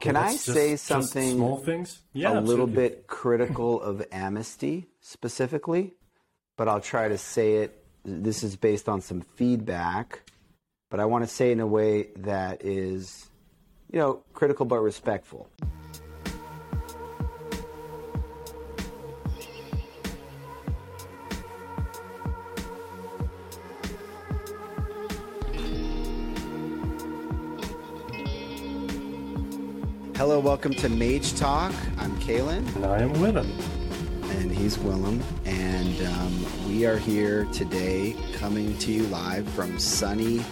Can I say just- just something small things? Yeah, a little bit critical of Amasty specifically, but I'll try to say it. This is based on some feedback, but I want to say it in a way that is, you know, critical but respectful. Hello, welcome to Mage Talk. I'm Kalen. And I am Willem. and he's Willem, and um, we are here today, coming to you live from sunny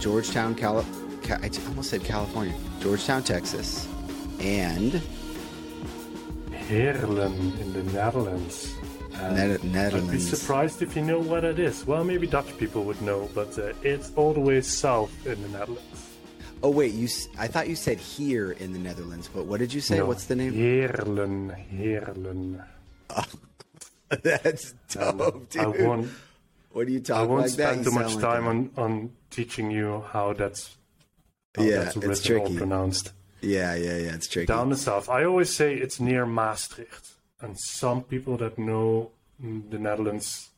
Georgetown, Cali- Ca- I almost said California, Georgetown, Texas, and Heerlen in the Netherlands. And Net- I'd be surprised if you know what it is. Well, maybe Dutch people would know, but uh, it's all the way south in the Netherlands. Oh wait, you? I thought you said here in the Netherlands, but what did you say? No, What's the name? Heerlen, Heerlen. That's Um, dope, dude. I won't, what are you talking? About? I won't like spend You too much like time that. on, on teaching you how that's, how Yeah, that's it's tricky. pronounced. Yeah, yeah, yeah. It's tricky. Down the south. I always say it's near Maastricht. And some people that know mm, the Netherlands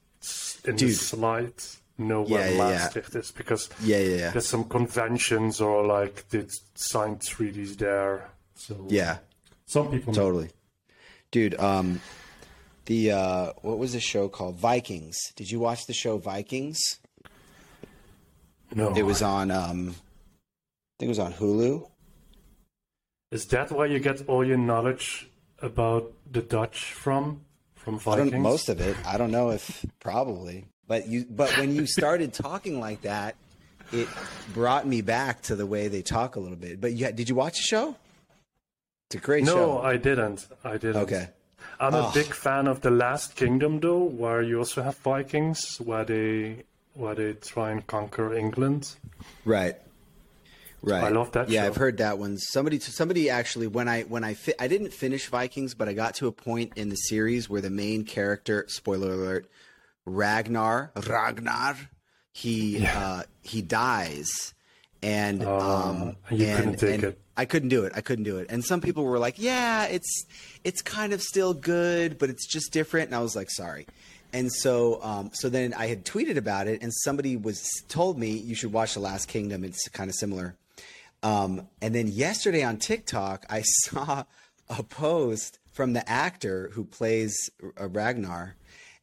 in the Dude. slight know Yeah, where yeah, yeah. Maastricht is because yeah, yeah, yeah. there's some conventions or like they signed treaties there. So Yeah. some people know. Totally. Dude, um the uh what was the show called? Vikings. Did you watch the show Vikings? No. It was on um I think it was on Hulu. Is that where you get all your knowledge about the Dutch from? From I don't, Vikings? most of it. I don't know if probably. But you but when you started talking like that, it brought me back to the way they talk a little bit. But yeah, did you watch the show? It's a great No, show. No, I didn't. I didn't. Okay. I'm a Oh. big fan of the Last Kingdom, though, where you also have Vikings, where they where they try and conquer England. Right. Right. I love that Yeah, show. I've heard that one. Somebody, somebody actually, when I when I fi- I didn't finish Vikings, but I got to a point in the series where the main character, spoiler alert, Ragnar, Ragnar, he uh, he dies, and um, and you and- couldn't take it. I couldn't do it. I couldn't do it. And some people were like, "Yeah, it's it's kind of still good, but it's just different." And I was like, "Sorry." And so, um, so then I had tweeted about it, and somebody was told me you should watch The Last Kingdom. It's kind of similar. Um, and then yesterday on TikTok, I saw a post from the actor who plays uh, Ragnar,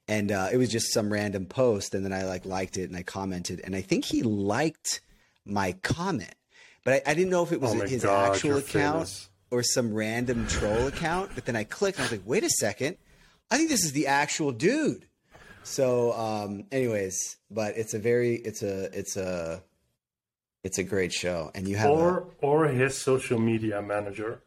and uh, it was just some random post. And then I like liked it and I commented, and I think he liked my comment, but I, I didn't know if it was Oh his God, actual account famous. or some random troll account. But then I clicked and I was like, wait a second, I think this is the actual dude. So, um, anyways, but it's a very, it's a, it's a, it's a great show, and you have a, Or or his social media manager.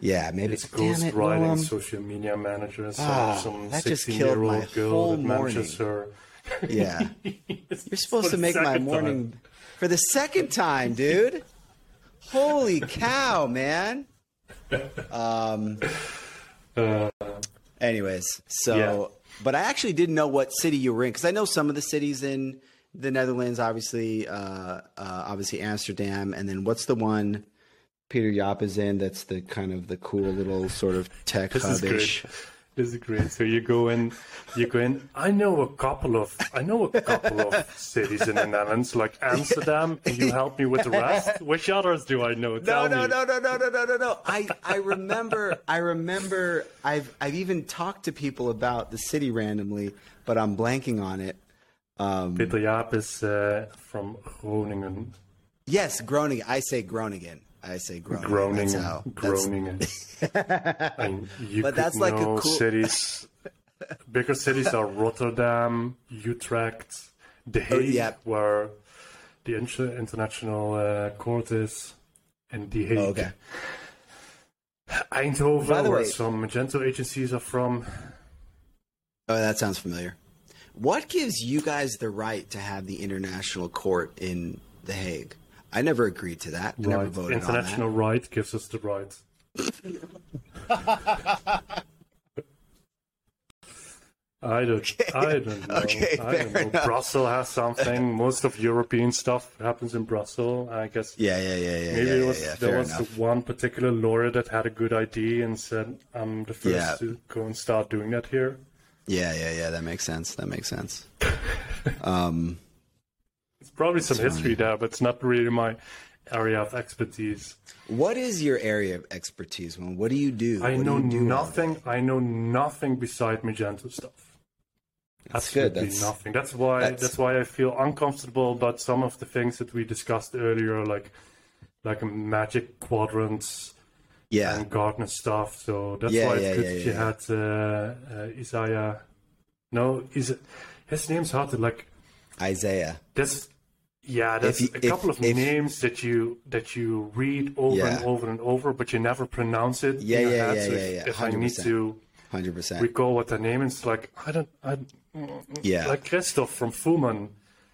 Yeah, maybe It's damn it, social media manager. So Ah, some that just 16 killed year my old girl whole that morning. her. Yeah, you're supposed to make my morning for the second time, dude. Holy cow, man. Um. Uh, Anyways, so Yeah. but I actually didn't know what city you were in because I know some of the cities in the Netherlands. Obviously, uh, uh, obviously Amsterdam, and then what's the one Peter Jaap is in? That's the kind of the cool little sort of tech This hub-ish. great. This is great. So you go in, you go in. I know a couple of, I know a couple of cities in the Netherlands, like Amsterdam. Can you help me with the rest. Which others do I know? No, Tell no, me. no, no, no, no, no, no, no. I, I remember, I remember. I've, I've even talked to people about the city randomly, but I'm blanking on it. Um, Peter Jaap is uh, from Groningen. yes, Groningen. I say Groningen. I say groaning. Groningen. That's how. That's, and you But that's like a cool- cities. Bigger cities are Rotterdam, Utrecht, The Hague, Oh, yeah. where the inter- international uh, court is, and The Hague. oh, okay. Eindhoven, where way- some Magento agencies are from. Oh, that sounds familiar. What gives you guys the right to have the international court in The Hague? I never agreed to that. I never voted International on right gives us the right. I don't. I don't know. Okay, I don't know. enough. Brussels has something. Most of European stuff happens in Brussels. I guess. Yeah, yeah, yeah, yeah. Maybe yeah, it was yeah, yeah. there was enough. one particular lawyer that had a good idea and said, "I'm the first to go and start doing that here." Yeah, yeah, yeah. That makes sense. That makes sense. It's um, probably some history there, but it's not really my area of expertise. What is your area of expertise? When what do you do? I What do know you do nothing. I know nothing beside Magento stuff. That's good. Absolutely That's- nothing. That's why. that's- That's, why I feel uncomfortable about some of the things that we discussed earlier, like like magic quadrants Yeah, and Gartner stuff. So that's Yeah, why it's yeah, good yeah, that you had uh, uh, Isaiah. No, is his name's hard to like. Isaiah. There's yeah, there's a if- couple of if- names that you that you read over and over and over, but you never pronounce it. Yeah, yeah, head. yeah, So yeah, if, yeah, if I need to Hundred percent. recall what the name is, like I don't, I Yeah, like Christoph from Fooman.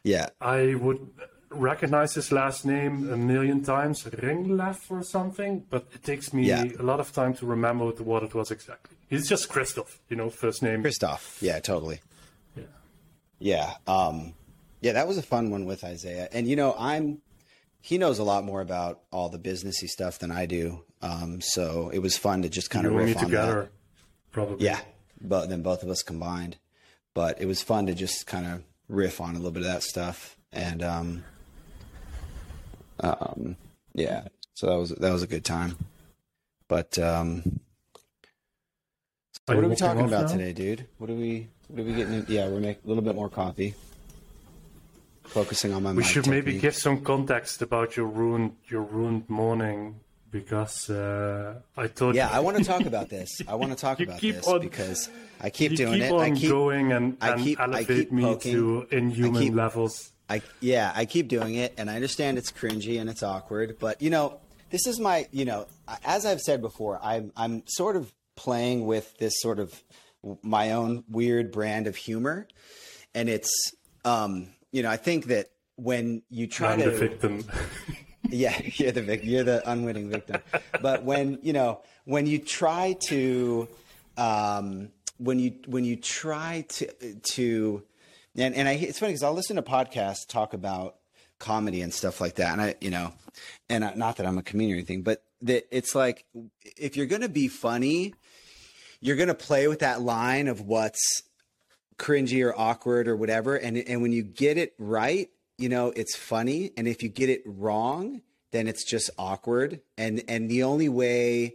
yeah, I would recognize his last name a million times, Ringleff or something, but it takes me Yeah. a lot of time to remember what, it was exactly. He's just Christoph, you know, first name. Christoph. Yeah, totally. Yeah. Yeah, um, yeah. That was a fun one with Isaiah, and you know, I'm. He knows a lot more about all the businessy stuff than I do. Um, so it was fun to just kind You of riff on together, that. probably. Yeah, but then both of us combined. But it was fun to just kind of riff on a little bit of that stuff, and um, um, yeah. So that was that was a good time. But um, Are what are we talking about now? today, dude? What are we what are we getting? Yeah, we're making a little bit more coffee. Focusing on my. We should maybe give some context about your ruined your ruined morning because uh, I thought Yeah, I want to talk about this. I want to talk about keep this on- because I keep doing keep it. on I keep going and, I and keep- I elevate keep me poking. to inhuman I keep- levels. I yeah, I keep doing it, and I understand it's cringy and it's awkward, but you know, this is my you know, as I've said before, I'm I'm sort of playing with this sort of my own weird brand of humor, and it's um you know I think that when you try I'm to the victim. yeah, you're the victim. you're the unwitting victim. but when you know when you try to um, when you when you try to to and and I it's funny because I'll listen to podcasts talk about comedy and stuff like that, and I you know, and I, not that I'm a comedian or anything, but that it's like if you're gonna be funny, you're gonna play with that line of what's cringy or awkward or whatever and and when you get it right you know it's funny and if you get it wrong then it's just awkward and and the only way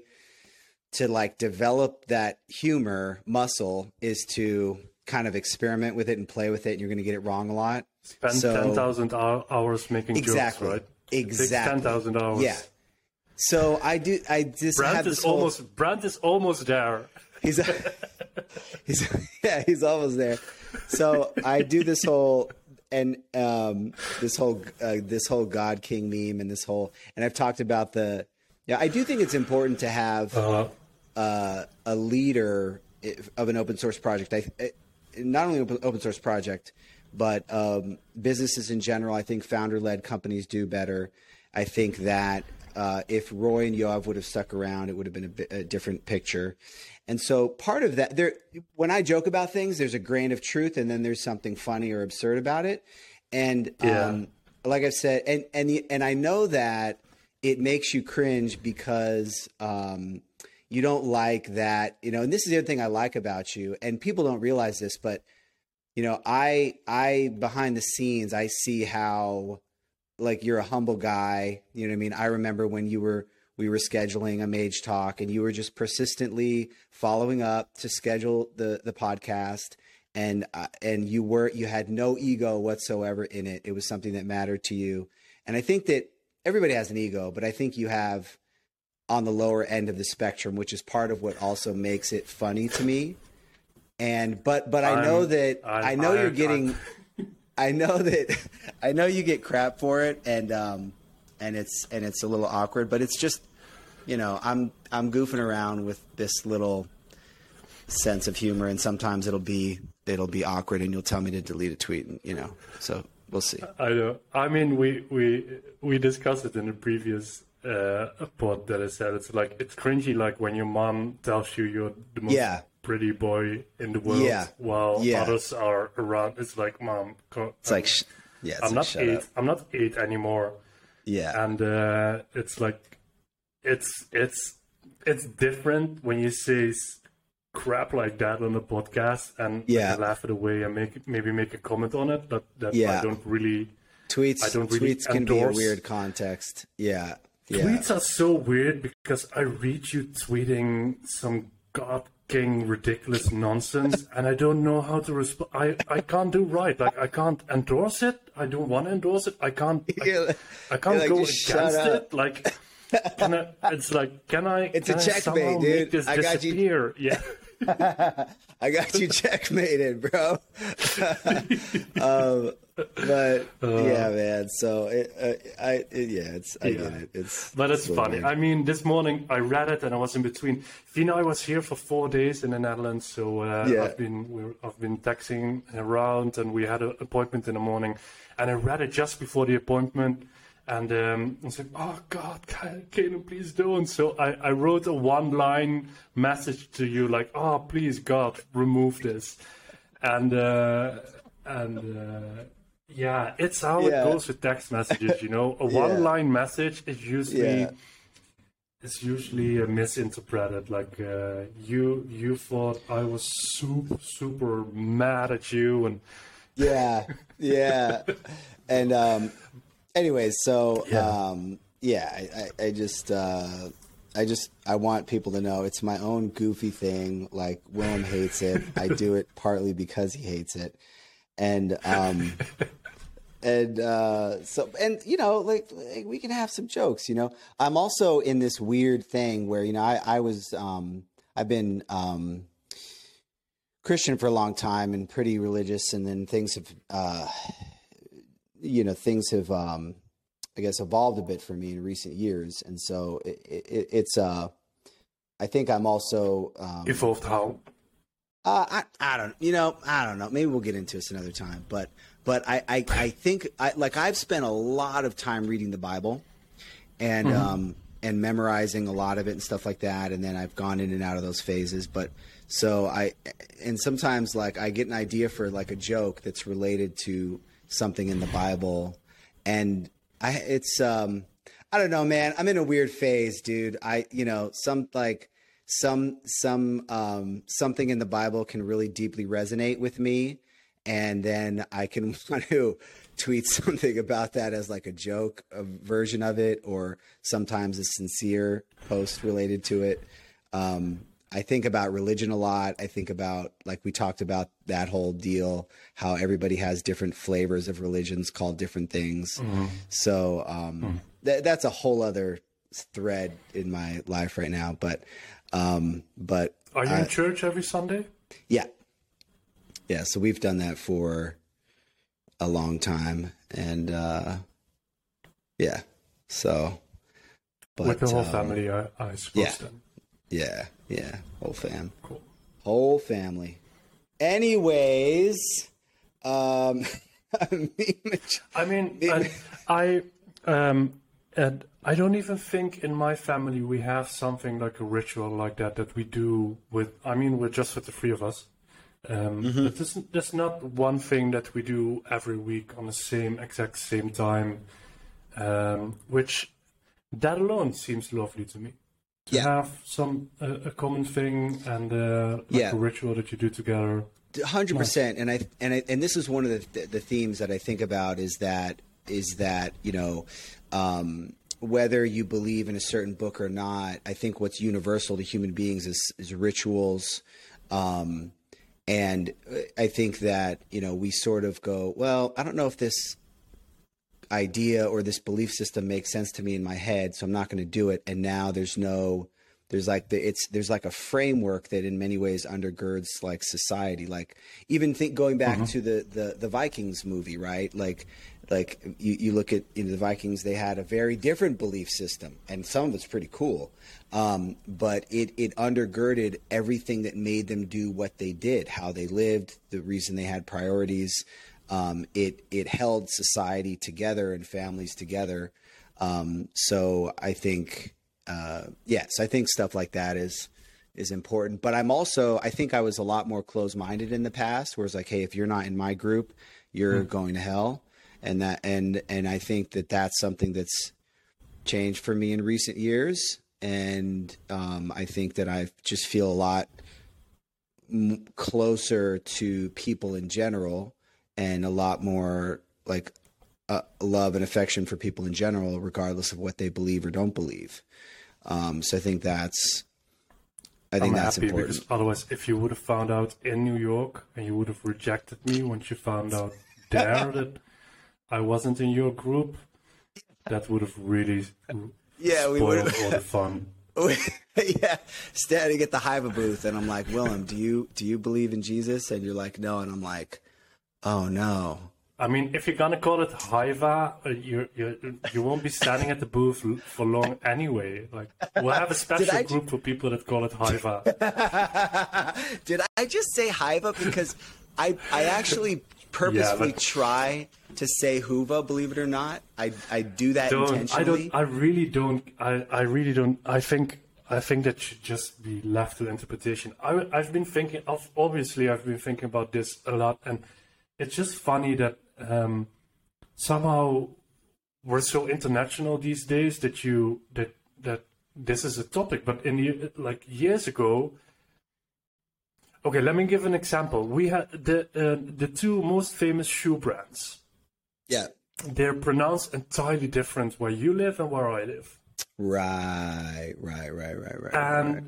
to like develop that humor muscle is to kind of experiment with it and play with it and you're going to get it wrong a lot Spend So- 10,000 hours making exactly jokes, right? exactly 10,000 hours. yeah so i do i just Brand have is whole almost Brand is almost there. He's, he's yeah, he's almost there. So I do this whole and um, this whole uh, this whole God King meme and this whole and I've talked about the yeah I do think it's important to have Uh, uh, a leader of an open source project. I not only open, open source project, but um, businesses in general. I think founder led companies do better. I think that uh, if Roy and Yoav would have stuck around, it would have been a, bit, a different picture. And so part of that, there, when I joke about things, there's a grain of truth, and then there's something funny or absurd about it. And Yeah. um, like I've said, and and the, and I know that it makes you cringe because um, you don't like that, you know. And this is the other thing I like about you, and people don't realize this, but you know, I I behind the scenes, I see how like you're a humble guy. You know what I mean? I remember when you were we were scheduling a mage talk and you were just persistently following up to schedule the the podcast and uh, and you were you had no ego whatsoever in it. It was something that mattered to you. And I think that everybody has an ego, but I think you have on the lower end of the spectrum, which is part of what also makes it funny to me. And but but I know I'm- that I'm- i know you're I'm- getting I know that I know you get crap for it and um and it's and it's a little awkward, but it's just you know, I'm I'm goofing around with this little sense of humor and sometimes it'll be it'll be awkward and you'll tell me to delete a tweet and you know. So we'll see. I know. I mean, we we we discussed it in a previous uh, a pod that I said it's like it's cringy, like when your mom tells you you're the most Yeah. pretty boy in the world, Yeah. while Yeah. others are around. It's like, mom, co- It's like, sh- yeah, it's I'm like, not eight. up. I'm not eight anymore, Yeah, and uh, it's like, it's it's it's different when you say crap like that on a podcast and Yeah. laugh it away and make maybe make a comment on it, but that Yeah. I don't really. tweets. I don't really tweets can be a weird context. Yeah, yeah. Tweets are so weird because I read you tweeting some god king ridiculous nonsense and I don't know how to respond. I, I can't do right. Like I can't endorse it. I don't want to endorse it. I can't. I, like- I can't like, go against it. Like, can I, it's like, can I? It's a can I checkmate, dude. This I got you. disappear? Yeah. I got you checkmated, bro. um, but Uh. yeah, man. So it, uh, I, it, yeah, it's I get it. It's But it's funny. weird. I mean, this morning I read it and I was in between. Vina, I was here for four days in the Netherlands, so uh, Yeah. I've been I've been texting around, and we had an appointment in the morning, and I read it just before the appointment, and um, I was like, "Oh God, Kalen, please don't." So I, I wrote a one-line message to you, like, "Oh, please, God, remove this," and uh, and. Uh, yeah, it's how Yeah. it goes with text messages, you know. A one-line message is usually Yeah. it's usually misinterpreted. Like uh, you you thought I was super super mad at you, and yeah, yeah. And um, anyways, so Yeah. um, yeah, I, I, I just. Uh, I just I want people to know it's my own goofy thing. Like Willem hates it. I do it partly because he hates it, and um, and uh, so and you know like, like we can have some jokes. You know, I'm also in this weird thing where you know I I was um, I've been um, Christian for a long time and pretty religious, and then things have uh, you know things have um, I guess evolved a bit for me in recent years, and so it, it, it's uh I think I'm also um, evolved how uh, I I don't you know I don't know. Maybe we'll get into this another time, but but I I, I think I like I've spent a lot of time reading the Bible, and um and memorizing a lot of it and stuff like that, and then I've gone in and out of those phases, but so I and sometimes like I get an idea for like a joke that's related to something in the Bible, and I it's um I don't know, man. I'm in a weird phase, dude. I you know some like some some um something in the Bible can really deeply resonate with me, and then I can want to tweet something about that as like a joke, a version of it, or sometimes a sincere post related to it. Um, I think about religion a lot. I think about like we talked about that whole deal, how everybody has different flavors of religions called different things. So um, th- that's a whole other thread in my life right now. But um, but are you in church every Sunday? yeah, yeah. So we've done that for a long time, and uh, yeah. So, but With the whole um, family, I, I suppose. yeah. Then. Yeah, yeah, whole fam, Cool. whole family. Anyways, um, me and Ch- I mean, and I um, and I don't even think in my family we have something like a ritual like that that we do with. I mean, we're just with the three of us. Um, But there's, there's not one thing that we do every week on the same exact same time, um, which that alone seems lovely to me. To Yeah. have some uh, a common thing and uh, like Yeah. a ritual that you do together. hundred percent and i and I, and this is one of the the themes that i think about is that is that you know um whether you believe in a certain book or not i think what's universal to human beings is is rituals. Um and i think that you know we sort of go well i don't know if this idea or this belief system makes sense to me in my head so i'm not going to do it. And now there's no there's like the it's there's like a framework that in many ways undergirds like society. Like even think going back to the, the the vikings movie right? Like like you, you look at you know, the vikings they had a very different belief system and some of it's pretty cool um, but it it undergirded everything that made them do what they did how they lived the reason they had priorities um, it it held society together and families together Um, so I think, uh, yes, I think stuff like that is is important. But I'm also, I think I was a lot more closed minded in the past, where it's like, hey, if you're not in my group, you're Hmm. going to hell, and that and and I think that that's something that's changed for me in recent years, and um, I think that I just feel a lot m- closer to people in general, and a lot more like uh, love and affection for people in general, regardless of what they believe or don't believe. Um, so I think that's, I think I'm that's happy important. because otherwise, if you would have found out in New York and you would have rejected me once you found out there that I wasn't in your group, that would have really Yeah, we spoiled would. all the fun. yeah, standing at the Hiva booth, and I'm like, Willem, do you do you believe in Jesus? And you're like, no, and I'm like, oh no. I mean, if you're gonna call it Hiva, uh, you you you won't be standing at the booth for long anyway. Like we'll have a special group for people that call it Hiva. Did I just say Hiva because I I actually purposefully but- try to say Huva, believe it or not. I I do that don't I don't I really don't I, I really don't I think I think that should just be left to interpretation. I I've been thinking of obviously I've been thinking about this a lot and it's just funny that um, somehow we're so international these days that you that that this is a topic but in the like years ago okay let me give an example we had the uh, the two most famous shoe brands yeah. they're pronounced entirely different where you live and where I live. Right, right, right, right, right. And right.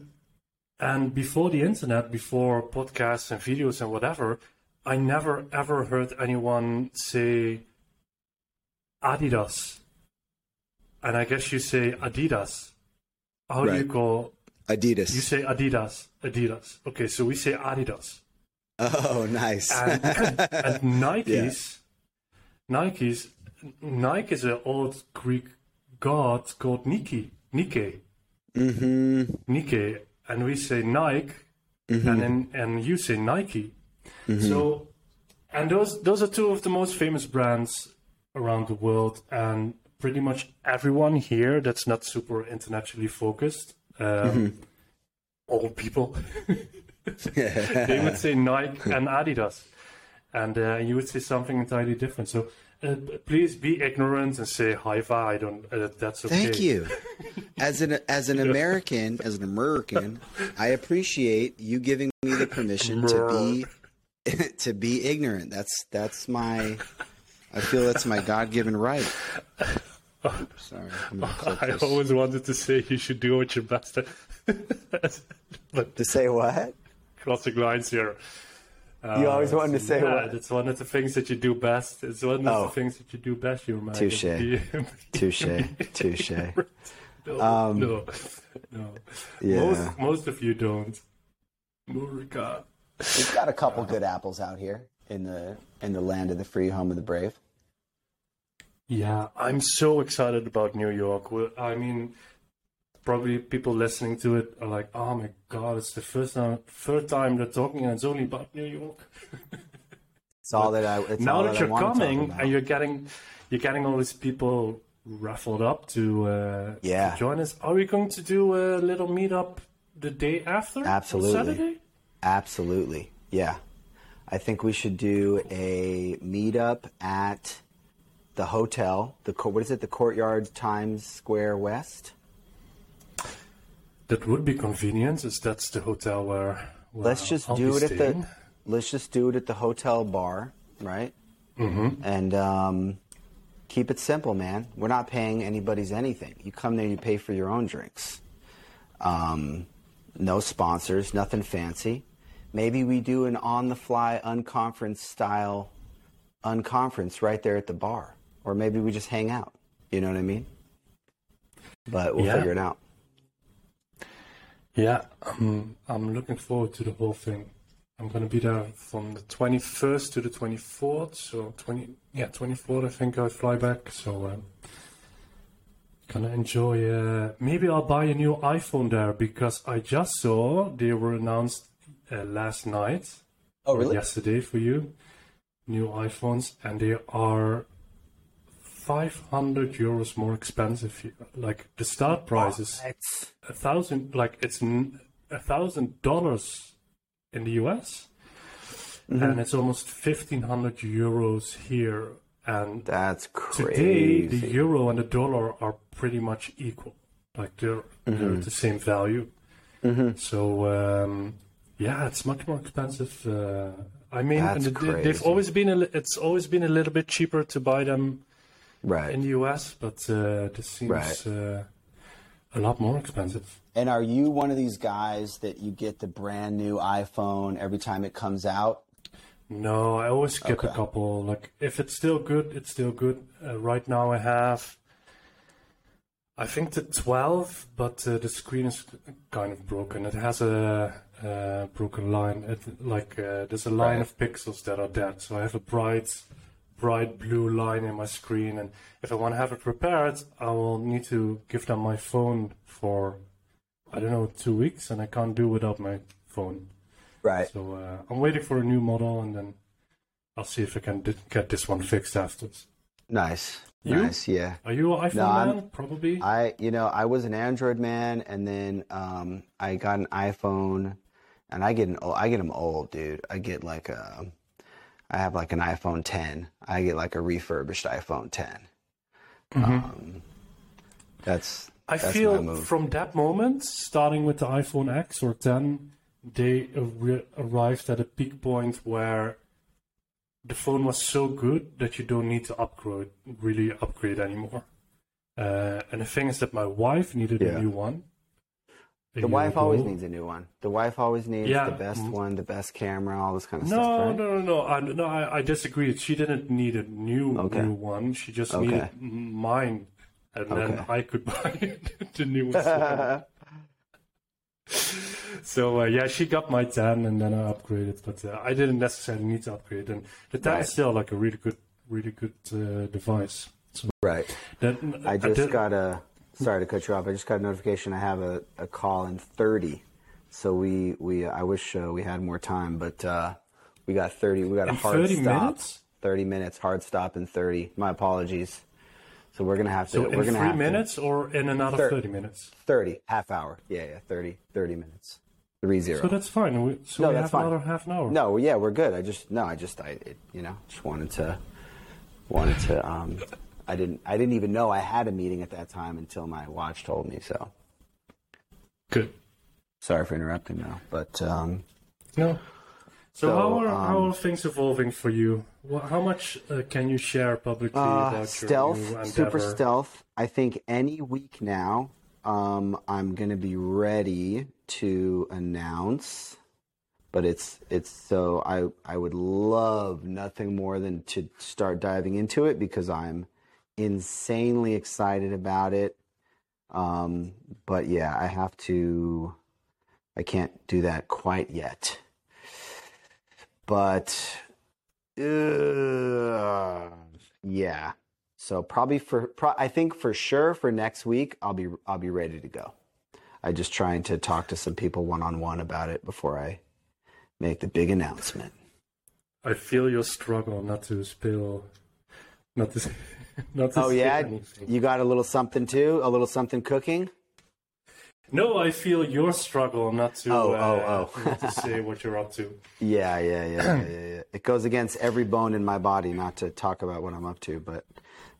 and before the internet, before podcasts and videos and whatever, I never ever heard anyone say Adidas. And I guess you say Adidas. How do you Right. call Adidas. you say Adidas? Adidas. Okay, so we say Adidas. oh, nice. and, and Nikes, Nikes, Nike is an old Greek god called Nike, Nike, hmm Nike, and we say Nike, and then and you say Nike. So, and those those are two of the most famous brands around the world, and pretty much everyone here that's not super internationally focused, um, old people. they would say Nike and Adidas, and uh, you would say something entirely different. So uh, please be ignorant and say Hiva. I don't. Uh, that's okay. Thank you. As an as an American, as an American, I appreciate you giving me the permission to be to be ignorant. That's that's my I feel that's my God given right. Sorry. I'm gonna clip I this. always wanted to say you should do what your best. at. but To say what? crossing lines here. You always wanted to say yeah, what? It's one of the things that you do best. It's one of Oh. the things that you do best. You remind Touche. Touche. Touche. no, Um, no, no. Yeah. Most most of you don't. Murica. We've got a couple good apples out here in the in the land of the free, home of the brave. Yeah, I'm so excited about New York. Well, I mean, probably people listening to it are like, "Oh my god, it's the first time, third time they're talking, and it's only about New York." It's all that I. It's now all that I you're wanna coming and you're getting, you're getting all these people raffled up to, uh, Yeah. to join us. Are we going to do a little meetup the day after? Absolutely. Saturday. Absolutely. Yeah. I think we should do a meetup at the hotel. The co- what is it? The Courtyard Times Square West. That would be convenient, as that's the hotel where. where Let's just I'll do it at the. Let's just do it at the hotel bar, right? Mm-hmm. And um, keep it simple, man. We're not paying anybody's anything. You come there, you pay for your own drinks. Um, no sponsors, nothing fancy. Maybe we do an on-the-fly unconference style unconference right there at the bar, or maybe we just hang out. You know what I mean? But we'll Yeah. figure it out. Yeah, I'm, I'm looking forward to the whole thing. I'm going to be there from the 21st to the 24th. So 20, yeah, 24th, I think I fly back. So um, gonna enjoy. Uh, maybe I'll buy a new iPhone there because I just saw they were announced uh, last night Oh, really? yesterday for you. New iPhones, and they are 500 euros more expensive. Like the start price is It's- a thousand. Like it's a thousand dollars in the US, Mm-hmm. and it's almost 1500 euros here. And That's today, crazy. the euro and the dollar are pretty much equal. Like they're Mm-hmm. they're the same value. So um, yeah, it's much more expensive. Uh, I mean, That's and they- they've always been a, it's always been a little bit cheaper to buy them right. in the US, but uh, this seems Right. uh, a lot more expensive. And are you one of these guys that you get the brand new iPhone every time it comes out? No, I always skip a couple. Like if it's still good, it's still good. Uh, right now, I have, I think the 12, but uh, the screen is kind of broken. It has a, uh broken line. It, like uh, there's a line Right. of pixels that are dead. So I have a bright, bright blue line in my screen, and if I want to have it repaired, I will need to give them my phone for, I don't know, two weeks, and I can't do without my phone. Right. So uh, I'm waiting for a new model, and then I'll see if I can di- get this one fixed afterwards. Nice. You? Nice. Yeah. Are you an iPhone No, I'm- man? Probably. I, you know, I was an Android man, and then um, I got an iPhone, and I get an old, I get them old, dude. I get like a, I have like an iPhone 10. I get like a refurbished iPhone 10. Um, that's I that's my feel move. from that moment, starting with the iPhone X or 10, they ar- arrived at a peak point where the phone was so good that you don't need to upgrade, really upgrade anymore. Uh, and the thing is that my wife needed Yeah. a new one. The wife always needs a new one. The wife always needs Yeah. the best one, the best camera, all this kind of No, stuff. Right? no, no, no. I, no, I, I disagree. She didn't need a new Okay. new one. She just Okay. needed mine, and then I could buy the new one. So, uh, yeah, she got my 10, and then I upgraded. But uh, I didn't necessarily need to upgrade. And the 10 Right. is still like a really good, really good uh, device. So right. that, I just did- got a. Sorry to cut you off. I just got a notification. I have a, a call in 30. So we we I wish uh, we had more time, but uh, we got 30. We got a In hard 30 stop. minutes? 30 minutes hard stop in 30. My apologies. So we're gonna have to. So we're in gonna three minutes or in another Thir- 30 minutes? 30 half hour. Yeah, yeah. 30 30 minutes. Three zero. So that's fine. We, so No, we that's have fine. another half an hour. No, yeah, we're good. I just no, I just I it, you know just wanted to wanted to um I didn't I didn't even know I had a meeting at that time until my watch told me. So Good. sorry for interrupting now, but um No. So, So, how, are, how um, are things evolving for you? How much uh, can you share publicly uh, about your stealth, new super stealth. I think any week now, um, I'm gonna be ready to announce. But it's it's so I I would love nothing more than to start diving into it because I'm insanely excited about it. Um, but yeah, I have to. I can't do that quite yet. But uh, yeah, so probably for pro- I think for sure for next week I'll be I'll be ready to go. I just trying to talk to some people one on one about it before I make the big announcement. I feel your struggle not to spill, not to, not to Oh say yeah, anything. you got a little something too, a little something cooking. No, I feel your struggle not to, Oh, uh, oh, oh. not to say what you're up to. Yeah, yeah, yeah, yeah, yeah, yeah. It goes against every bone in my body not to talk about what I'm up to, but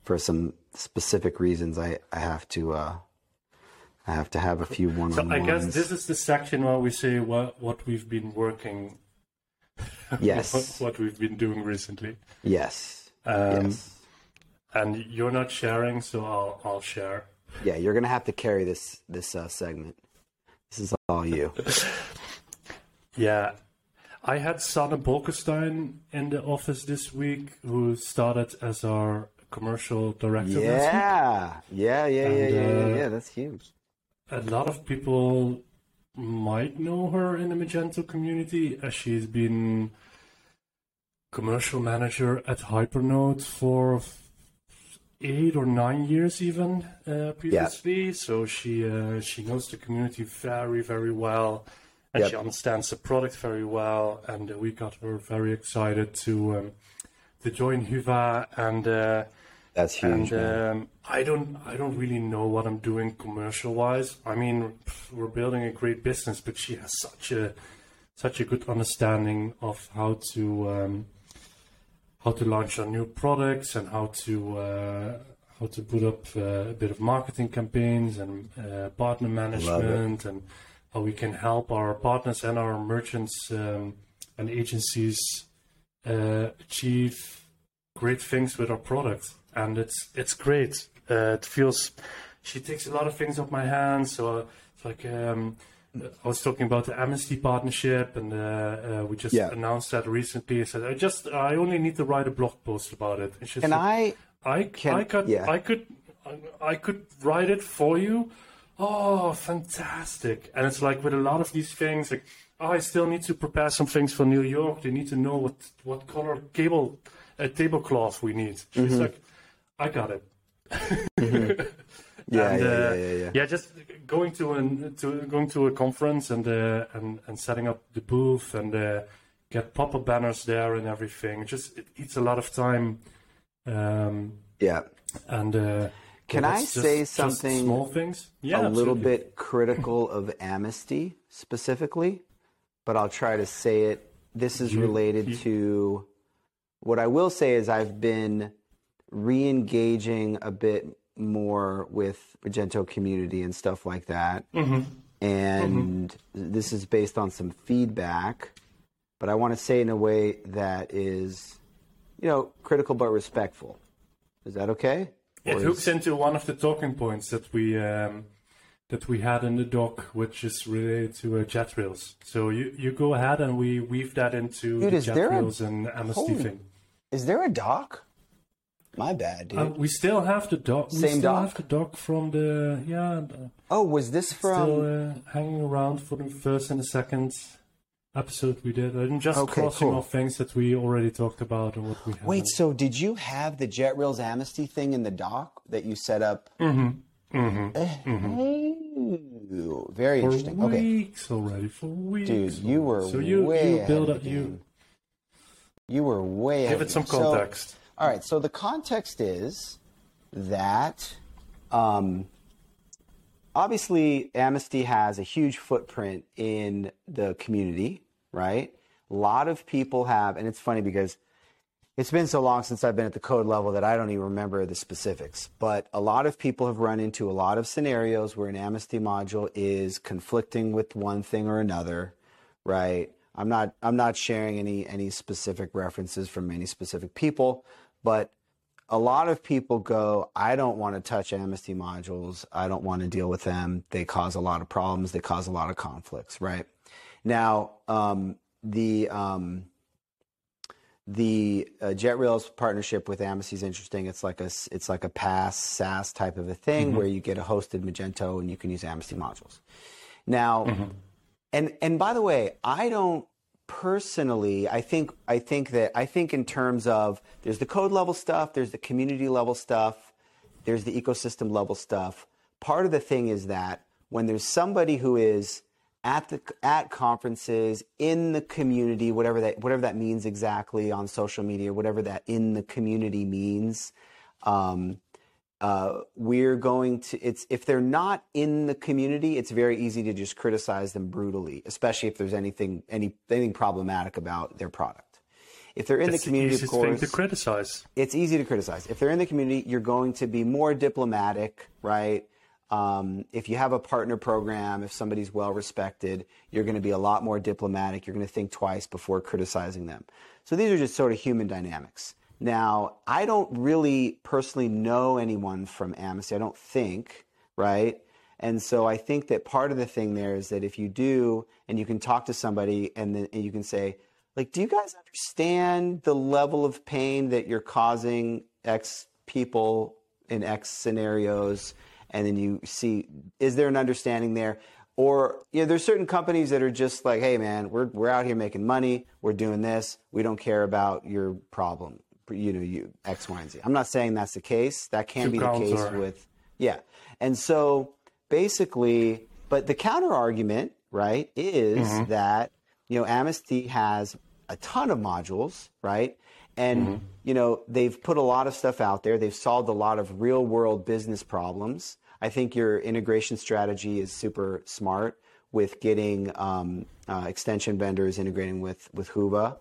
for some specific reasons, I I have to uh, I have to have a few one So I guess this is the section where we say what what we've been working, Yes. what, what we've been doing recently. Yes. Um, yes. And you're not sharing, so I'll I'll share. Yeah, you're gonna have to carry this this uh, segment. This is all you. Yeah. I had Sanne Bolkestein in the office this week, who started as our commercial director. last week. Yeah, yeah, yeah, yeah, And, yeah, yeah, uh, yeah. That's huge. A lot of people might know her in the Magento community, as she's been commercial manager at Hypernode for eight or nine years, even uh, previously. So she uh, she knows the community very, very well, and Yep. she understands the product very well. And uh, we got her very excited to um, to join Hyvä and. Uh, That's huge. And um, I don't, I don't really know what I'm doing commercial wise. I mean, we're building a great business, but she has such a, such a good understanding of how to, um, how to launch our new products and how to, uh, how to put up uh, a bit of marketing campaigns and uh, partner management and how we can help our partners and our merchants um, and agencies uh, achieve great things with our product and it's it's great. Uh, it feels she takes a lot of things off my hands. So it's like um, I was talking about the Amasty partnership, and uh, uh, we just Yeah. announced that recently. I said I just I only need to write a blog post about it. And she's Can like, I? I can- I could yeah. I could I could write it for you. Oh, fantastic! And it's like with a lot of these things, like oh, I still need to prepare some things for New York. They need to know what what color cable uh, tablecloth we need. She's Mm-hmm. like, I got it. Yeah, And, yeah, uh, yeah, yeah, yeah. just going to an to going to a conference and uh, and and setting up the booth and uh, get pop-up banners there and everything. Just it eats a lot of time. Um, Yeah. and uh, Can I that's say just something small things? Yeah, a little bit critical of Amasty specifically, but I'll try to say it. This is related to what I will say is I've been re-engaging a bit more with Magento community and stuff like that. Mm-hmm. And this is based on some feedback, but I want to say in a way that is, you know, critical but respectful. Is that okay? It hooks into one of the talking points that we um, that we had in the doc, which is related to uh, JetRails. So you, you go ahead and we weave that into Dude, the is jet there a- rails and Amasty Holy- thing. Is there a doc? My bad, dude. Uh, we still have the doc. We Same still doc? have the doc from the yeah. the- oh, was this from? still uh, hanging around for the first and the second episode we did. I'm just Okay, crossing cool. off things that we already talked about and what we have. Wait, so did you have the Jet Rails Amasty thing in the doc that you set up? Mm-hmm. Mm-hmm. Ooh, very For interesting. Okay, weeks already. For weeks. dude, you were so you way you build of up you. You were way give it some game. So- context. All right, so the context is that um, obviously Amasty has a huge footprint in the community, right? A lot of people have, and it's funny because it's been so long since I've been at the code level that I don't even remember the specifics. But a lot of people have run into a lot of scenarios where an Amasty module is conflicting with one thing or another, right? I'm not I'm not sharing any any specific references from any specific people, but a lot of people go, I don't want to touch Amasty modules. I don't want to deal with them. They cause a lot of problems. They cause a lot of conflicts, right? Now, um, the um, the uh, JetRails partnership with Amasty is interesting. It's like a it's like a pass SaaS type of a thing where you get a hosted Magento and you can use Amasty modules. Now, and and by the way, I don't personally. I think I think that I think in terms of there's the code level stuff, there's the community level stuff, there's the ecosystem level stuff. Part of the thing is that when there's somebody who is at the at conferences in the community, whatever that whatever that means exactly on social media, whatever that in the community means. Um, uh, we're going to it's if they're not in the community it's very easy to just criticize them brutally especially if there's anything any anything problematic about their product if they're in It's the community of easiest course to criticize. it's easy to criticize. If they're in the community, you're going to be more diplomatic, right? Um, if you have a partner program, if somebody's well respected, you're going to be a lot more diplomatic. You're going to think twice before criticizing them. So these are just sort of human dynamics. Now, I don't really personally know anyone from Amasty. I don't think, right? And so I think that part of the thing there is that if you do, and you can talk to somebody, and then and you can say, like, do you guys understand the level of pain that you're causing X people in X scenarios? And then you see, is there an understanding there? Or you know, there's certain companies that are just like, hey man, we're we're out here making money, we're doing this, we don't care about your problem, you know, you X, Y, and Z. I'm not saying that's the case. That can To be the case counter. with yeah. And so basically, but the counter argument, right, is that, you know, Amasty has a ton of modules, right? and you know they've put a lot of stuff out there. They've solved a lot of real world business problems. I think your integration strategy is super smart with getting um, uh, extension vendors integrating with with Hyvä,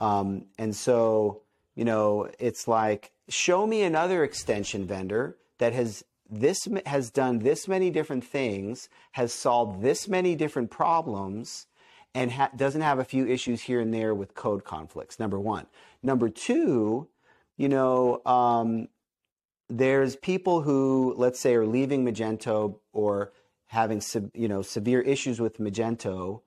um, and so you know it's like show me another extension vendor that has this has done this many different things, has solved this many different problems, and ha- doesn't have a few issues here and there with code conflicts. Number one. Number two, you know, um, there's people who, let's say, are leaving Magento or having, you know, severe issues with Magento,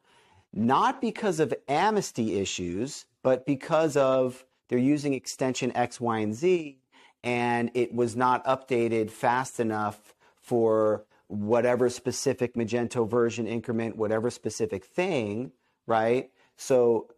not because of Amasty issues, but because of they're using extension X, Y, and Z, and it was not updated fast enough for whatever specific Magento version increment, whatever specific thing, right? So,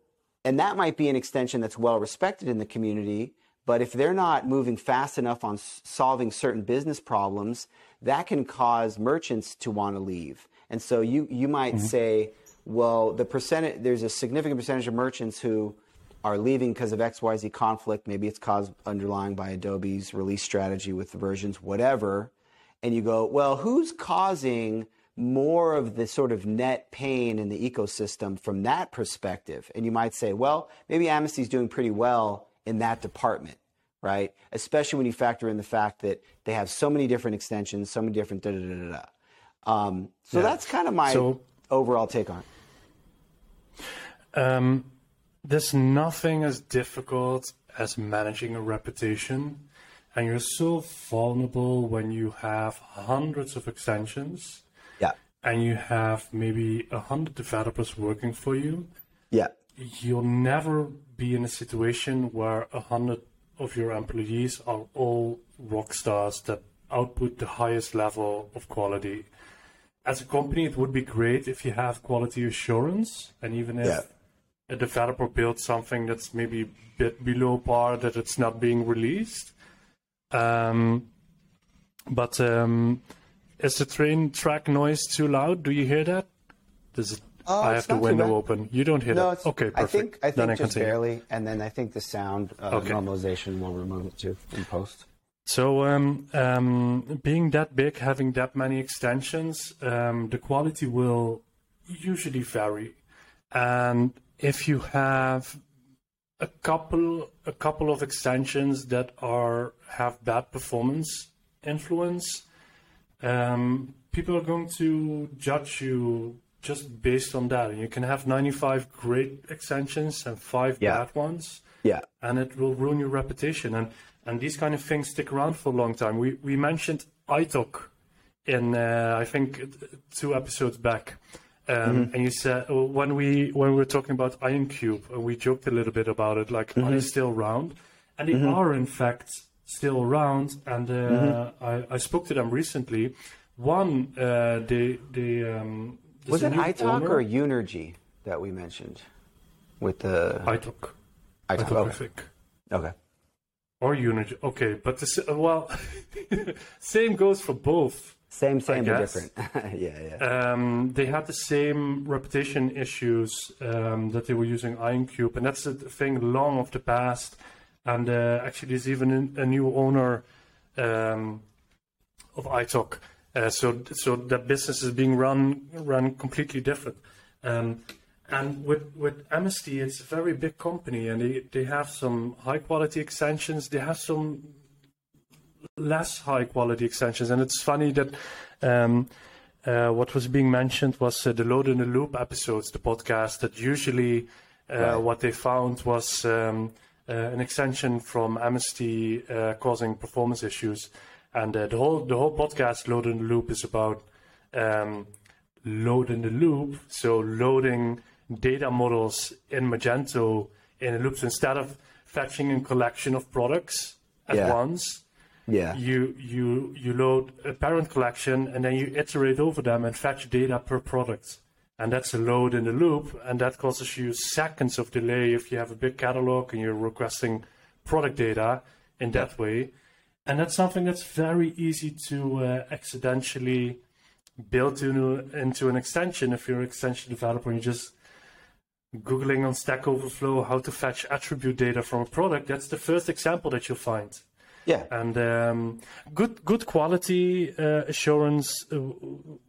and that might be an extension that's well respected in the community, but if they're not moving fast enough on solving certain business problems, that can cause merchants to want to leave. And so you, you might mm-hmm. say, well, the percentage, there's a significant percentage of merchants who are leaving because of XYZ conflict. Maybe it's caused underlying by Adobe's release strategy with the versions, whatever. And you go, well, who's causing more of the sort of net pain in the ecosystem from that perspective? And you might say, well, maybe Amasty's doing pretty well in that department, right? Especially when you factor in the fact that they have so many different extensions, so many different da da da da. Um, so yeah. that's kind of my so, overall take on it. Um, there's nothing as difficult as managing a reputation, and you're so vulnerable when you have hundreds of extensions. Yeah. And you have maybe a hundred developers working for you. Yeah. You'll never be in a situation where a hundred of your employees are all rock stars that output the highest level of quality. As a company, it would be great if you have quality assurance, and even if yeah a developer builds something that's maybe a bit below par, that it's not being released. Um, but um, is the train track noise too loud? Do you hear that? Does it? Uh, I have the window open. You don't hear no, that? Okay, perfect. I think, I think then just barely, and then I think the sound uh, okay. normalization will remove it too in post. So, um, um, being that big, having that many extensions, um, the quality will usually vary. And if you have a couple a couple of extensions that are have bad performance influence, um, people are going to judge you just based on that. And you can have 95 great extensions and five yeah. bad ones. Yeah. And it will ruin your reputation. And and these kind of things stick around for a long time. We we mentioned Aitoc in uh, I think two episodes back. Um, mm-hmm. And you said when we when we were talking about IonCube, uh, we joked a little bit about it, like mm-hmm. are they still around? And they mm-hmm. are in fact still around. And uh, mm-hmm. I, I spoke to them recently. One, uh, they they um, was it Aitoc or Unirgy that we mentioned with the Aitoc? Aitoc, okay. Okay. Or Unirgy, okay, but this, well, same goes for both. Same, same, but different. yeah, yeah. Um, they had the same repetition issues um, that they were using IonCube, and that's a thing long of the past. And uh, actually, there's even a new owner um, of Aitoc, uh, so so that business is being run run completely different. Um, and with with Amasty, it's a very big company, and they, they have some high quality extensions. They have some less high quality extensions. And it's funny that um, uh, what was being mentioned was uh, the load in the loop episodes, the podcast that usually uh, right. what they found was um, uh, an extension from Amasty uh, causing performance issues. And uh, the whole the whole podcast, load in the loop, is about um, load in the loop. So loading data models in Magento in a loop so instead of fetching a collection of products at yeah. once yeah. You you you load a parent collection and then you iterate over them and fetch data per product. And that's a load in the loop, and that causes you seconds of delay if you have a big catalog and you're requesting product data in that yeah. way. And that's something that's very easy to uh, accidentally build into, into an extension if you're an extension developer and you're just googling on Stack Overflow how to fetch attribute data from a product, that's the first example that you'll find. Yeah. And um, good good quality uh, assurance uh,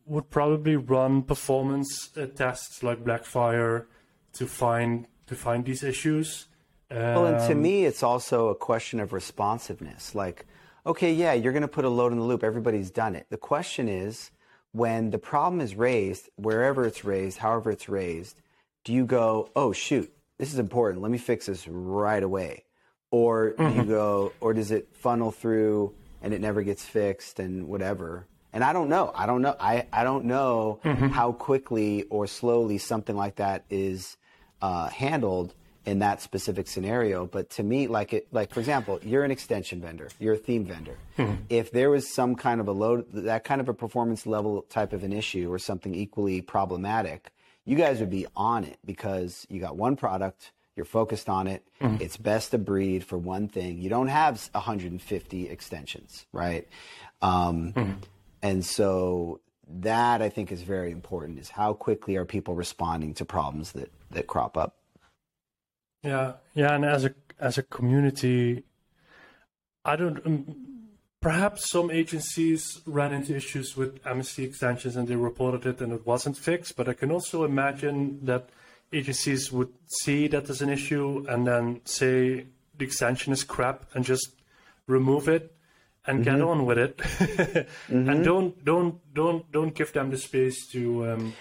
would probably run performance uh, tests like Blackfire to find to find these issues. Well, and to Um, me, it's also a question of responsiveness. Like, okay, yeah, you're going to put a load in the loop. Everybody's done it. The question is, when the problem is raised, wherever it's raised, however it's raised, do you go, oh, shoot, this is important. Let me fix this right away? Or do you mm-hmm. go, or does it funnel through and it never gets fixed and whatever? And I don't know. I don't know. I, I don't know mm-hmm. how quickly or slowly something like that is uh, handled in that specific scenario. But to me, like it, like for example, you're an extension vendor, you're a theme vendor. Mm-hmm. If there was some kind of a load, that kind of a performance level type of an issue or something equally problematic, you guys would be on it because you got one product. You're focused on it. It's best to breed for one thing. You don't have 150 extensions, right? Um, And so that I think is very important. Is how quickly are people responding to problems that that crop up? Yeah, yeah, and as a as a community, I don't. Um, perhaps some agencies ran into issues with Amasty extensions and they reported it and it wasn't fixed. But I can also imagine that agencies would see that there's an issue and then say the extension is crap and just remove it and get on with it, and don't don't don't don't give them the space to. Um,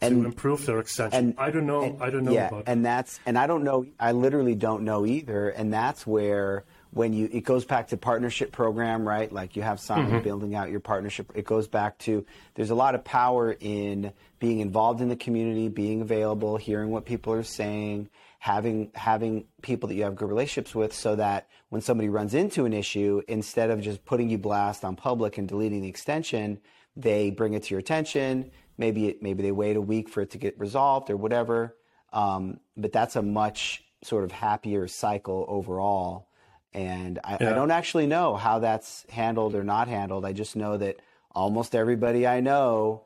to improve their extension, and- I don't know. and- I don't know yeah, and that's and I don't know. I literally don't know either. And that's where when you it goes back to partnership program, right? Like you have Sonic Mm-hmm. building out your partnership. It goes back to there's a lot of power in being involved in the community, being available, hearing what people are saying, having having people that you have good relationships with, so that when somebody runs into an issue, instead of just putting you blast on public and deleting the extension, they bring it to your attention. Maybe it, maybe they wait a week for it to get resolved or whatever. Um, but that's a much sort of happier cycle overall. And I, I don't actually know how that's handled or not handled. I just know that almost everybody I know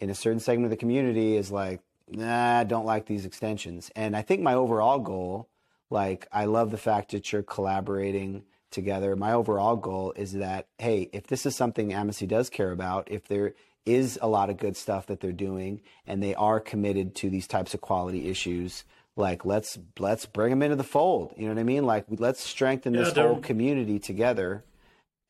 in a certain segment of the community is like, nah, I don't like these extensions. And I think my overall goal, like, I love the fact that you're collaborating together. My overall goal is that, hey, if this is something Amasty does care about, if there is a lot of good stuff that they're doing and they are committed to these types of quality issues, like let's let's bring them into the fold. You know what I mean? Like let's strengthen Yeah, this whole community together.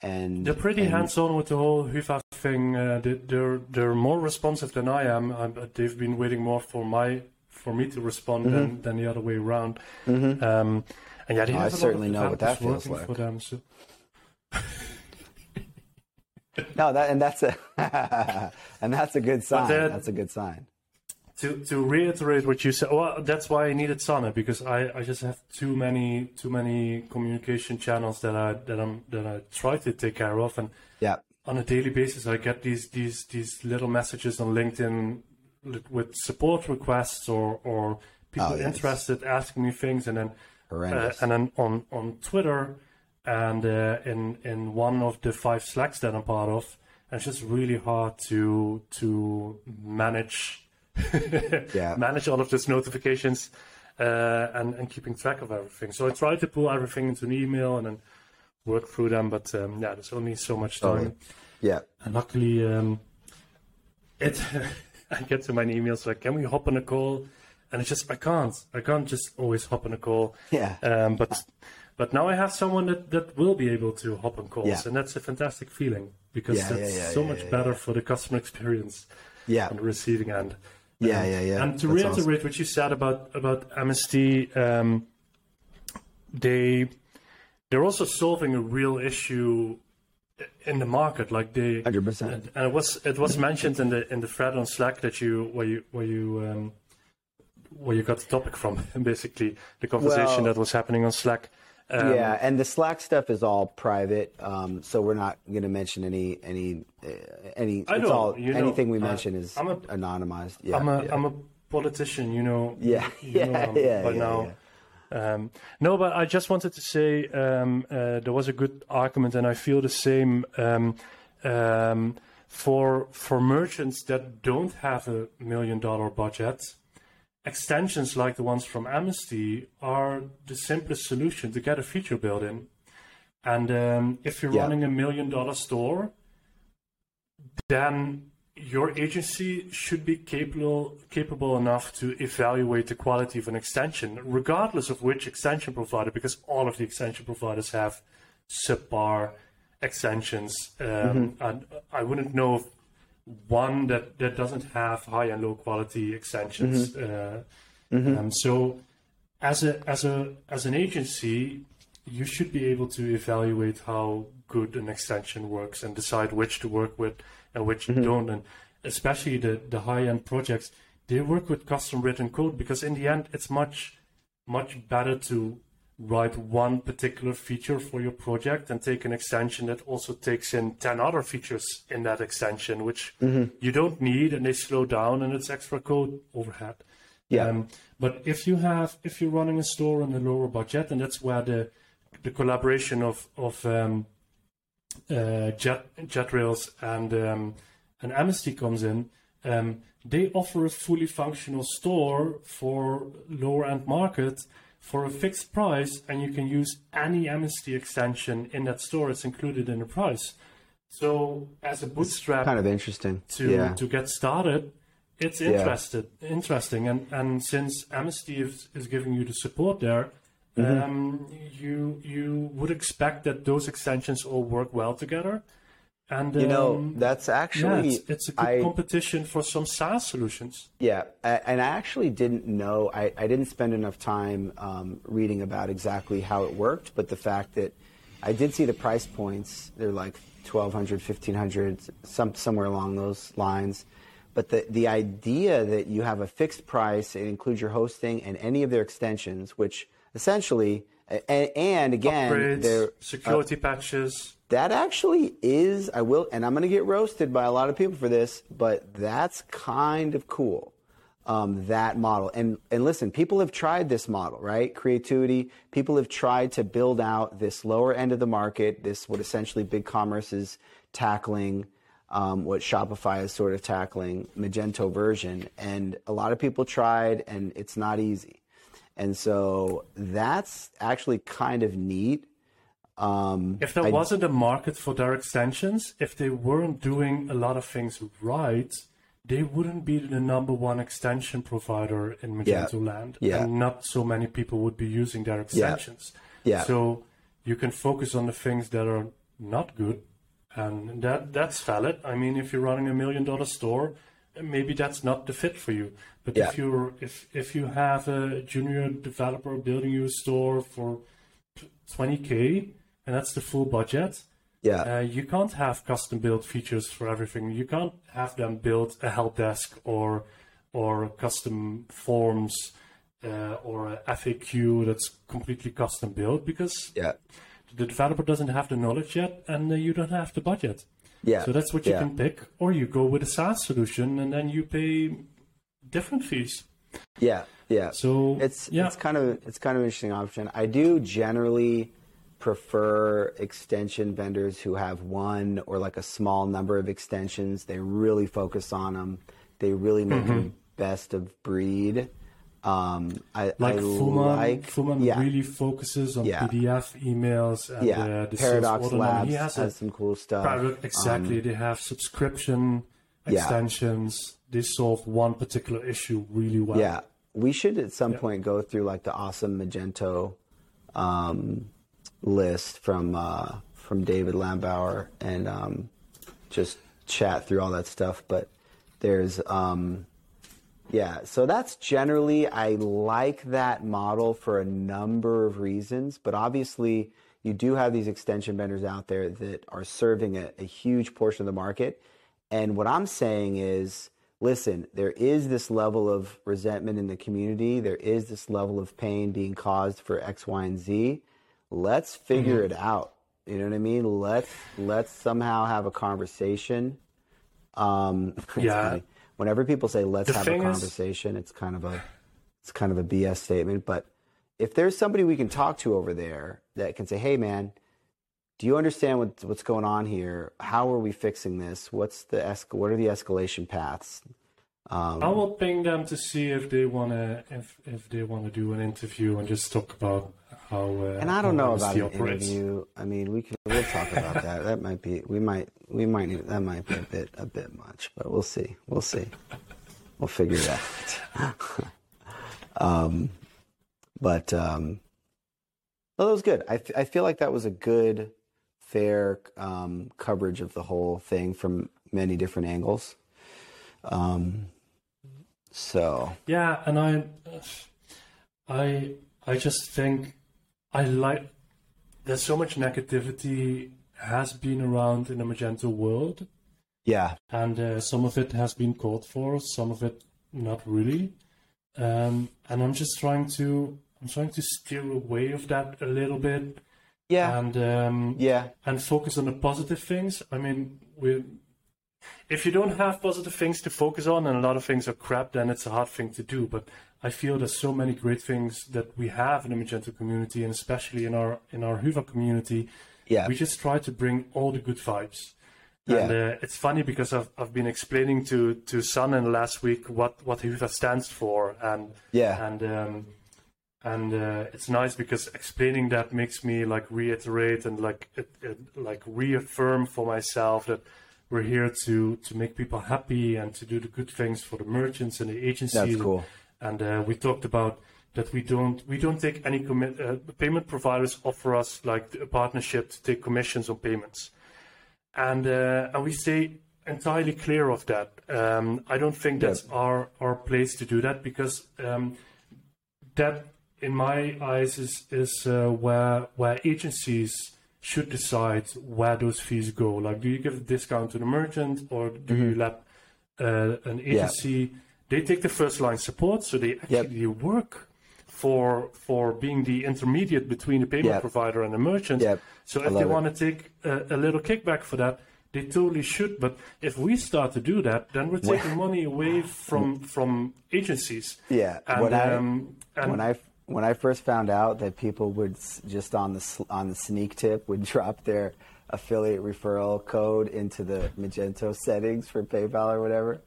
And They're pretty and- hands-on with the whole Hyvä thing. Uh, they, they're they're more responsive than I am. i they've been waiting more for my for me to respond Mm-hmm. than, than the other way around. Um, and yeah, they I have a lot certainly of know what that feels working For them, so. No, that and that's a and that's a good sign. that's a good sign. To to reiterate what you said, well, that's why I needed Sanne because I, I just have too many too many communication channels that I that I'm that I try to take care of, and Yeah. on a daily basis I get these these these little messages on LinkedIn with support requests or or people Oh, yes. interested asking me things, and then uh, and then on on Twitter and uh, in in one of the five Slacks that I'm part of, and it's just really hard to to manage Yeah. manage all of those notifications uh, and and keeping track of everything. So I try to pull everything into an email and then work through them, but um, yeah, there's only so much time. Totally. Yeah. And luckily, um, it I get to my emails like, "Can we hop on a call?" And it's just I can't. I can't just always hop on a call. Yeah. Um, but but now I have someone that, that will be able to hop on calls, Yeah. and that's a fantastic feeling because Yeah, that's yeah, so much better for the customer experience Yeah. on the receiving end. Yeah, yeah, yeah. And to That's reiterate awesome. what you said about about Amasty, um, they they're also solving a real issue in the market. Like they, 100%. and and it was it was mentioned in the in the thread on Slack that you where you where you um, where you got the topic from, basically the conversation Well- that was happening on Slack. Um, yeah, and the Slack stuff is all private, um, so we're not going to mention any any uh, any. I it's know, all you know, anything we uh, mention is I'm a- anonymized. Yeah, I'm a yeah. am a politician, you know. Yeah, you know yeah, I'm yeah, by yeah, now. Um, no, but I just wanted to say um, uh, there was a good argument, and I feel the same um, um, for for merchants that don't have a million dollar budget. Extensions like the ones from Amasty are the simplest solution to get a feature built in. And um, if you're Yeah. running a million dollar store, then your agency should be capable capable enough to evaluate the quality of an extension, regardless of which extension provider, because all of the extension providers have subpar extensions. Um, And I wouldn't know of one that, that doesn't have high and low quality extensions. Uh, um, so, as a as a as an agency, you should be able to evaluate how good an extension works and decide which to work with and which you don't. And especially the the high end projects, they work with custom written code because in the end, it's much much better to write one particular feature for your project and take an extension that also takes in 10 other features in that extension which you don't need and they slow down and it's extra code overhead Yeah. um, but if you have if you're running a store on a lower budget and that's where the the collaboration of of um, uh, Jet JetRails and um, and Amasty comes in, um, they offer a fully functional store for lower end market for a fixed price, and you can use any Amasty extension in that store. It's included in the price. So as a bootstrap Kind of interesting. to yeah. to get started, it's interested interesting. And and since Amasty is, is giving you the support there, Mm-hmm. um, you you would expect that those extensions all work well together. And you know, um, that's yeah, actually it's, it's a good I competition for some SaaS solutions. Yeah, and I actually didn't know. I, I didn't spend enough time um, reading about exactly how it worked, but the fact that I did see the price points, they're like 1200 1500 some, somewhere along those lines. But the, the idea that you have a fixed price, it includes your hosting and any of their extensions, which essentially, and, and again, Upgrades, they're security patches. That actually is i will and i'm going to get roasted by a lot of people for this but that's kind of cool um, that model. And and listen people have tried this model right? Creativity. People have tried to build out this lower end of the market this what essentially big commerce is tackling um, what shopify is sort of tackling magento version and a lot of people tried and it's not easy. And so that's actually kind of neat um, If there I- wasn't a market for their extensions, if they weren't doing a lot of things right, they wouldn't be the number one extension provider in Magento land. Yeah. And not so many people would be using their extensions. Yeah. So you can focus on the things that are not good. And that that's valid. I mean, if you're running a million dollar store, maybe that's not the fit for you. But Yeah. if you're if if you have a junior developer building you a store for 20k and that's the full budget. Yeah. Uh, you can't have custom built features for everything. You can't have them build a help desk or or custom forms uh, or a faq that's completely custom built because yeah. the developer doesn't have the knowledge yet and uh, you don't have the budget. Yeah. So that's what you yeah. can pick. Or you go with a saas solution and then you pay different fees. Yeah, yeah. so it's yeah. it's kind of it's kind of an interesting option. I do generally prefer extension vendors who have one or like a small number of extensions. They really focus on them. They really make Mm-hmm. them best of breed. Um, I like Fooman, like Fooman yeah, really focuses on Yeah. PDF emails and yeah. uh, the Paradox order line. Labs has, has, some cool stuff. product exactly. they have subscription extensions. They solve one particular issue really well. Yeah, we should at some point go through like the awesome Magento um, list from uh, from David Lambauer and um, just chat through all that stuff. But there's um, yeah, so that's generally I like that model for a number of reasons, but obviously you do have these extension vendors out there that are serving a, a huge portion of the market. And what I'm saying is, listen, there is this level of resentment in the community. There is this level of pain being caused for X, Y, and Z. Let's figure it out. You know what I mean? Let's let's somehow have a conversation. Um, Yeah. funny. Whenever people say let's The have a thing is- conversation, it's kind of a it's kind of a BS statement. But if there's somebody we can talk to over there that can say, "Hey, man, do you understand what, what's going on here? How are we fixing this? What's the esc- What are the escalation paths? Um, I will ping them to see if they wanna if if they wanna do an interview and just talk about how. Uh, and I don't know about Amasty an operates. interview. I mean, we can we'll talk about that. That might be we might we might need that might be a bit a bit much, but we'll see. We'll see. We'll figure it out. um, but um, well, that was good. I f- I feel like that was a good, fair um, coverage of the whole thing from many different angles. Um, so Yeah, and I, I, I just think I like. There's so much negativity has been around in the Magento world, yeah, and uh, some of it has been called for, some of it not really. Um, and I'm just trying to, I'm trying to steer away of that a little bit, yeah, and um, yeah, and focus on the positive things. I mean, we if you don't have positive things to focus on and a lot of things are crap, then it's a hard thing to do. But I feel there's so many great things that we have in the Magento community and especially in our in our Hyvä community. yeah, We just try to bring all the good vibes. Yeah. And uh, it's funny because I've, I've been explaining to to Sanne in the last week what what Hyvä stands for and yeah, and um, and uh, it's nice because explaining that makes me like reiterate and like it, it, like reaffirm for myself that we're here to to make people happy and to do the good things for the merchants and the agencies. That's cool. And uh, we talked about that we don't we don't take any commit. Uh, payment providers offer us like a partnership to take commissions on payments, and uh, and we stay entirely clear of that. Um, I don't think that's our our place to do that because um, that, in my eyes, is is uh, where where agencies should decide where those fees go. Like, do you give a discount to the merchant or do you let uh, an agency? They take the first line support, so they actually work for for being the intermediate between the payment Yep. provider and the merchant. Yep. So if they it. want to take a, a little kickback for that, they totally should. But if we start to do that, then we're taking money away from from agencies. Yeah, And, when I- um, and when I when I first found out that people would just on the on the sneak tip would drop their affiliate referral code into the Magento settings for PayPal or whatever,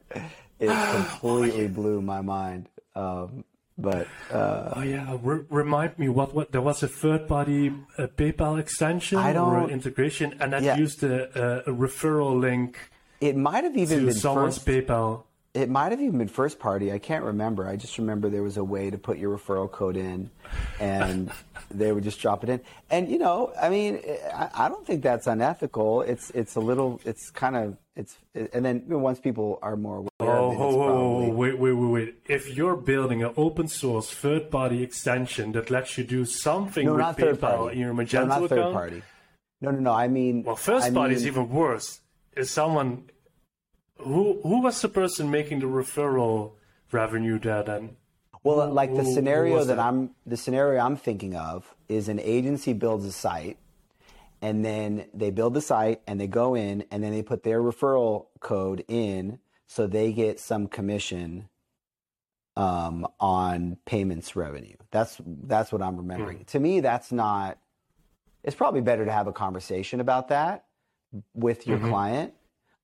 it completely blew my mind. Um, but uh, Oh yeah, re- remind me what what there was a third party uh, PayPal extension or integration, and that Yeah. used a, a, a referral link it might have even to been someone's first. PayPal. It might have even been first party. I can't remember. I just remember there was a way to put your referral code in, and they would just drop it in. And you know, I mean, I, I don't think that's unethical. It's it's a little. It's kind of it's. And then once people are more aware Oh, of it, oh, ho, it's ho, ho, probably, wait, wait, wait, wait! If you're building an open source third party extension that lets you do something no, with not third PayPal party. in your no, Magento not third account, party. No, no, no. I mean, well, first I party is even worse. Is someone who who was the person making the referral revenue there then? Well, like the Who- scenario that, that? I'm the scenario I'm thinking of is an agency builds a site and then they build the site and they go in and then they put their referral code in so they get some commission um, on payments revenue. That's that's what I'm remembering. To me that's not it's probably better to have a conversation about that with your client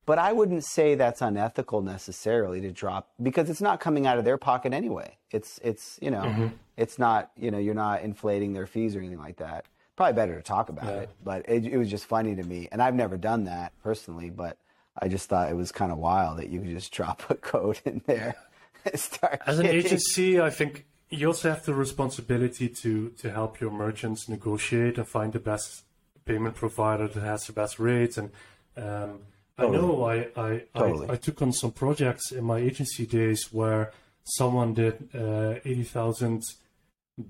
but I wouldn't say that's unethical necessarily to drop because it's not coming out of their pocket anyway. It's it's you know it's not you know you're not inflating their fees or anything like that. Probably better to talk about it, but it, it was just funny to me, and I've never done that personally. But I just thought it was kind of wild that you could just drop a code in there and start. As an agency, I think you also have the responsibility to to help your merchants negotiate and find the best payment provider that has the best rates. And um, I know I I, Totally. I I took on some projects in my agency days where someone did uh, eighty thousand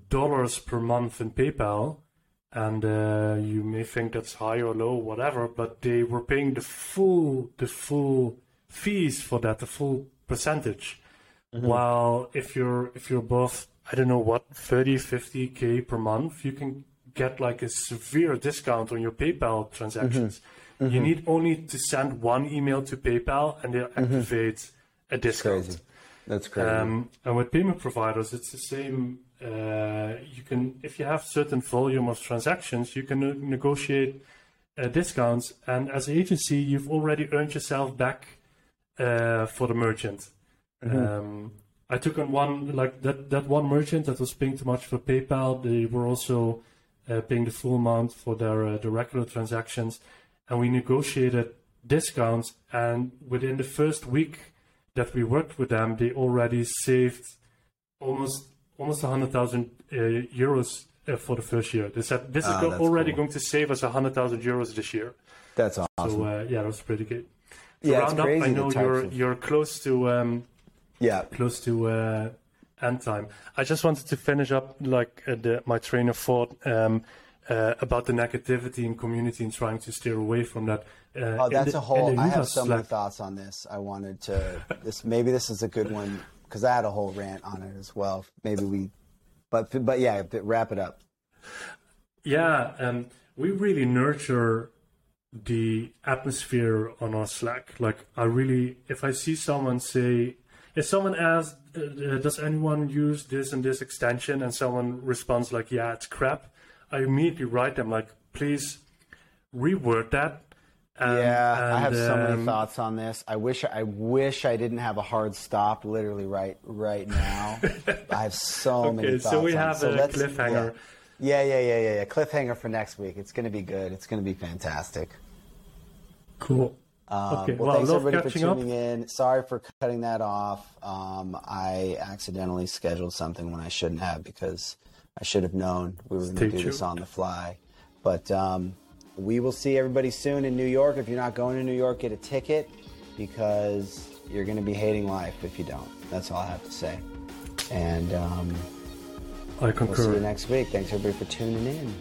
dollars per month in PayPal. And uh, you may think that's high or low, whatever, but they were paying the full the full fees for that, the full percentage. While if you're if you're above I don't know what 30 50 k per month, you can get like a severe discount on your PayPal transactions. You need only to send one email to PayPal and they'll activate a discount. Crazy. That's crazy. Um, and with payment providers, it's the same. Uh, you can, if you have certain volume of transactions, you can ne- negotiate uh, discounts. And as an agency, you've already earned yourself back uh, for the merchant. Um, I took on one like that that one merchant that was paying too much for PayPal. They were also uh, paying the full amount for their uh, the regular transactions, and we negotiated discounts. And within the first week that we worked with them, they already saved almost almost hundred thousand uh, euros uh, for the first year. They said this is Ah, go- already cool. going to save us hundred thousand euros this year. That's awesome. So uh, yeah, that was pretty good. To Yeah, round up, I know you're of- you're close to um, yeah. close to uh, end time. I just wanted to finish up like uh, the, my train of thought um, uh, about the negativity in community and trying to steer away from that. Uh, Oh, that's the- a whole. I have so many thoughts on this. I wanted to. This maybe this is a good one because I had a whole rant on it as well. Maybe we, but but yeah, wrap it up. Yeah, um, we really nurture the atmosphere on our Slack. Like, I really, if I see someone say, if someone asks, uh, uh, does anyone use this and this extension, and someone responds like, yeah, it's crap, I immediately write them like, please reword that. Um, Yeah, I and, have so many um, thoughts on this. I wish I wish I didn't have a hard stop literally right right now. I have so many Okay, thoughts. so we on have a let's- cliffhanger. Yeah. yeah, yeah, yeah, yeah, yeah. Cliffhanger for next week. It's going to be good. It's going to be fantastic. Cool. Um, okay, well, well, thanks everybody for catching up. tuning in. Sorry for cutting that off. Um, I accidentally scheduled something when I shouldn't have because I should have known we were going to do this on the fly. But um, we will see everybody soon in New York. If you're not going to New York, get a ticket because you're going to be hating life if you don't. That's all I have to say. And um, I we'll see you next week. Thanks everybody for tuning in.